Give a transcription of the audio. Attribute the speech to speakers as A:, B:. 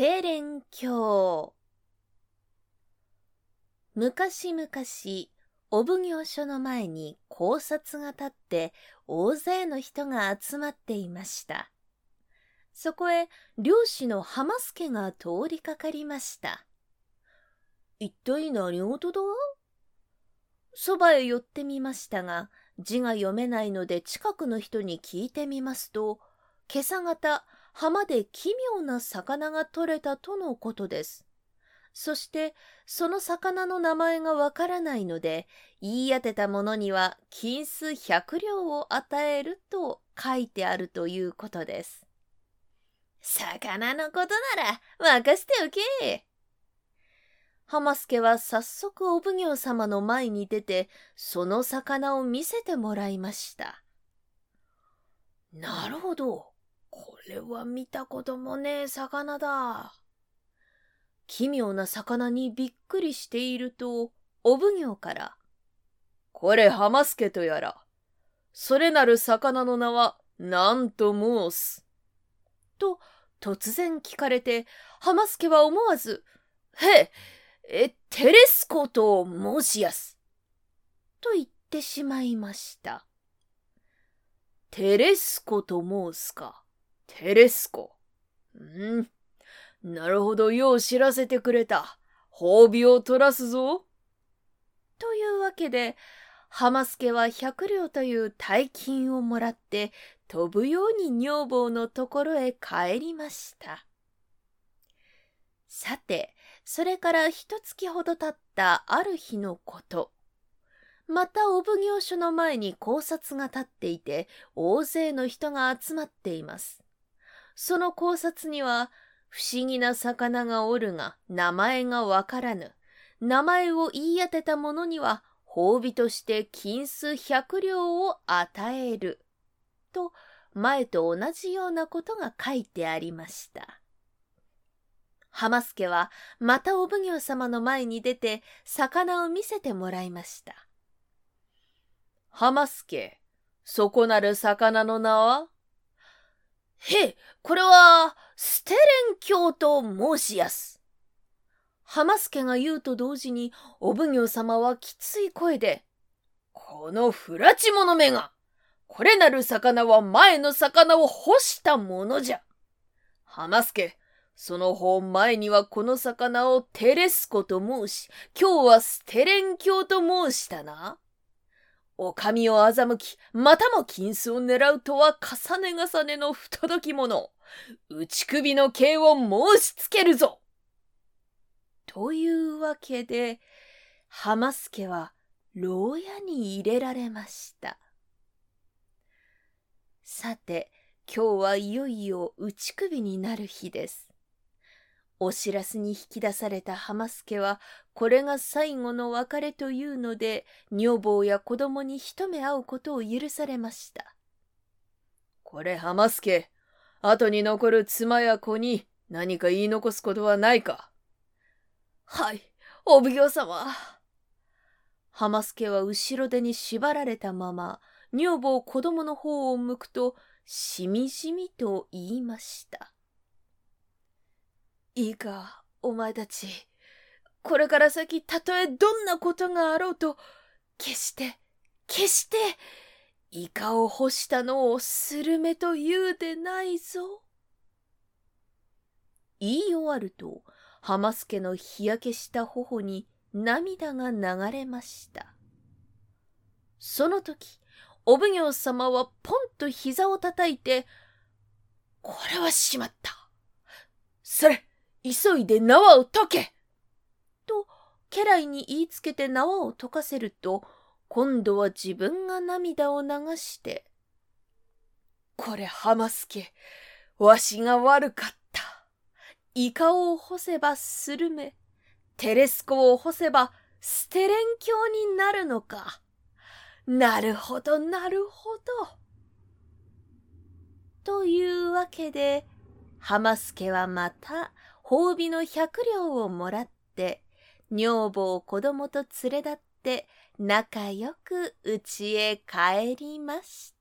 A: テレン教昔々、お奉行所の前に考察が立って大勢の人が集まっていました。そこへ漁師の浜助が通りかかりました。一体何事だ？そばへ寄ってみましたが、字が読めないので近くの人に聞いてみますと、今朝方、浜で奇妙な魚が取れたとのことです。そして、その魚の名前がわからないので、言い当てたものには金数百両を与えると書いてあるということです。
B: 魚のことなら任せておけ。
A: 浜助は早速お奉行様の前に出て、その魚を見せてもらいました。
B: なるほど。これは見たこともねえ魚だ。
A: 奇妙な魚にびっくりしていると、お奉行から、
C: これ浜助とやら。それなる魚の名は何と申す。
A: と、突然聞かれて、浜助は思わず、
B: へえ、え、テレスコと申しやす。
A: と言ってしまいました。
C: テレスコと申すか。テレスコ。うん。なるほど、よう知らせてくれた。褒美を取らすぞ。
A: というわけで、浜助は百両という大金をもらって飛ぶように女房のところへ帰りました。さて、それから一月ほど経ったある日のこと。またお奉行所の前に考察が立っていて、大勢の人が集まっています。その考察には、不思議な魚がおるが、名前がわからぬ。名前を言い当てた者には、褒美として金数百両を与える。と、前と同じようなことが書いてありました。浜助はまたお奉行様の前に出て魚を見せてもらいました。
C: 浜助、そこなる魚の名は？
B: へえ、これは、ステレン教と申しやす。
A: 浜助が言うと同時に、お奉行様はきつい声で、
B: このフラチモの目が、これなる魚は前の魚を干したものじゃ。浜助、その方前にはこの魚をテレスコと申し、今日はステレン教と申したな。お上を欺き、またも金子を狙うとは重ね重ねの不届き者。内首の刑を申しつけるぞ
A: というわけで、浜助は牢屋に入れられました。さて、今日はいよいよ内首になる日です。お知らせに引き出された浜助は、これが最後の別れというので、女房や子供に一目会うことを許されました。
C: これ浜助、後に残る妻や子に何か言い残すことはないか？
B: はい、お奉行様。
A: 浜助は後ろ手に縛られたまま、女房子供の方を向くと、しみじみと言いました。いいか、お前たち。これから先、たとえどんなことがあろうと、決して、決して、イカを干したのをスルメと言うでないぞ。言い終わると、浜助の日焼けした頬に涙が流れました。その時、お奉行様はポンと膝を叩いて、これはしまった。それ、急いで縄を解けと、家来に言いつけて縄を解かせると、今度は自分が涙を流して、これ浜助、わしが悪かった。イカを干せばスルメ、テレスコを干せばステレン教になるのか。なるほど、なるほど。というわけで、浜助はまた褒美の百両をもらって、女房子供と連れ立って仲良く家へ帰りました。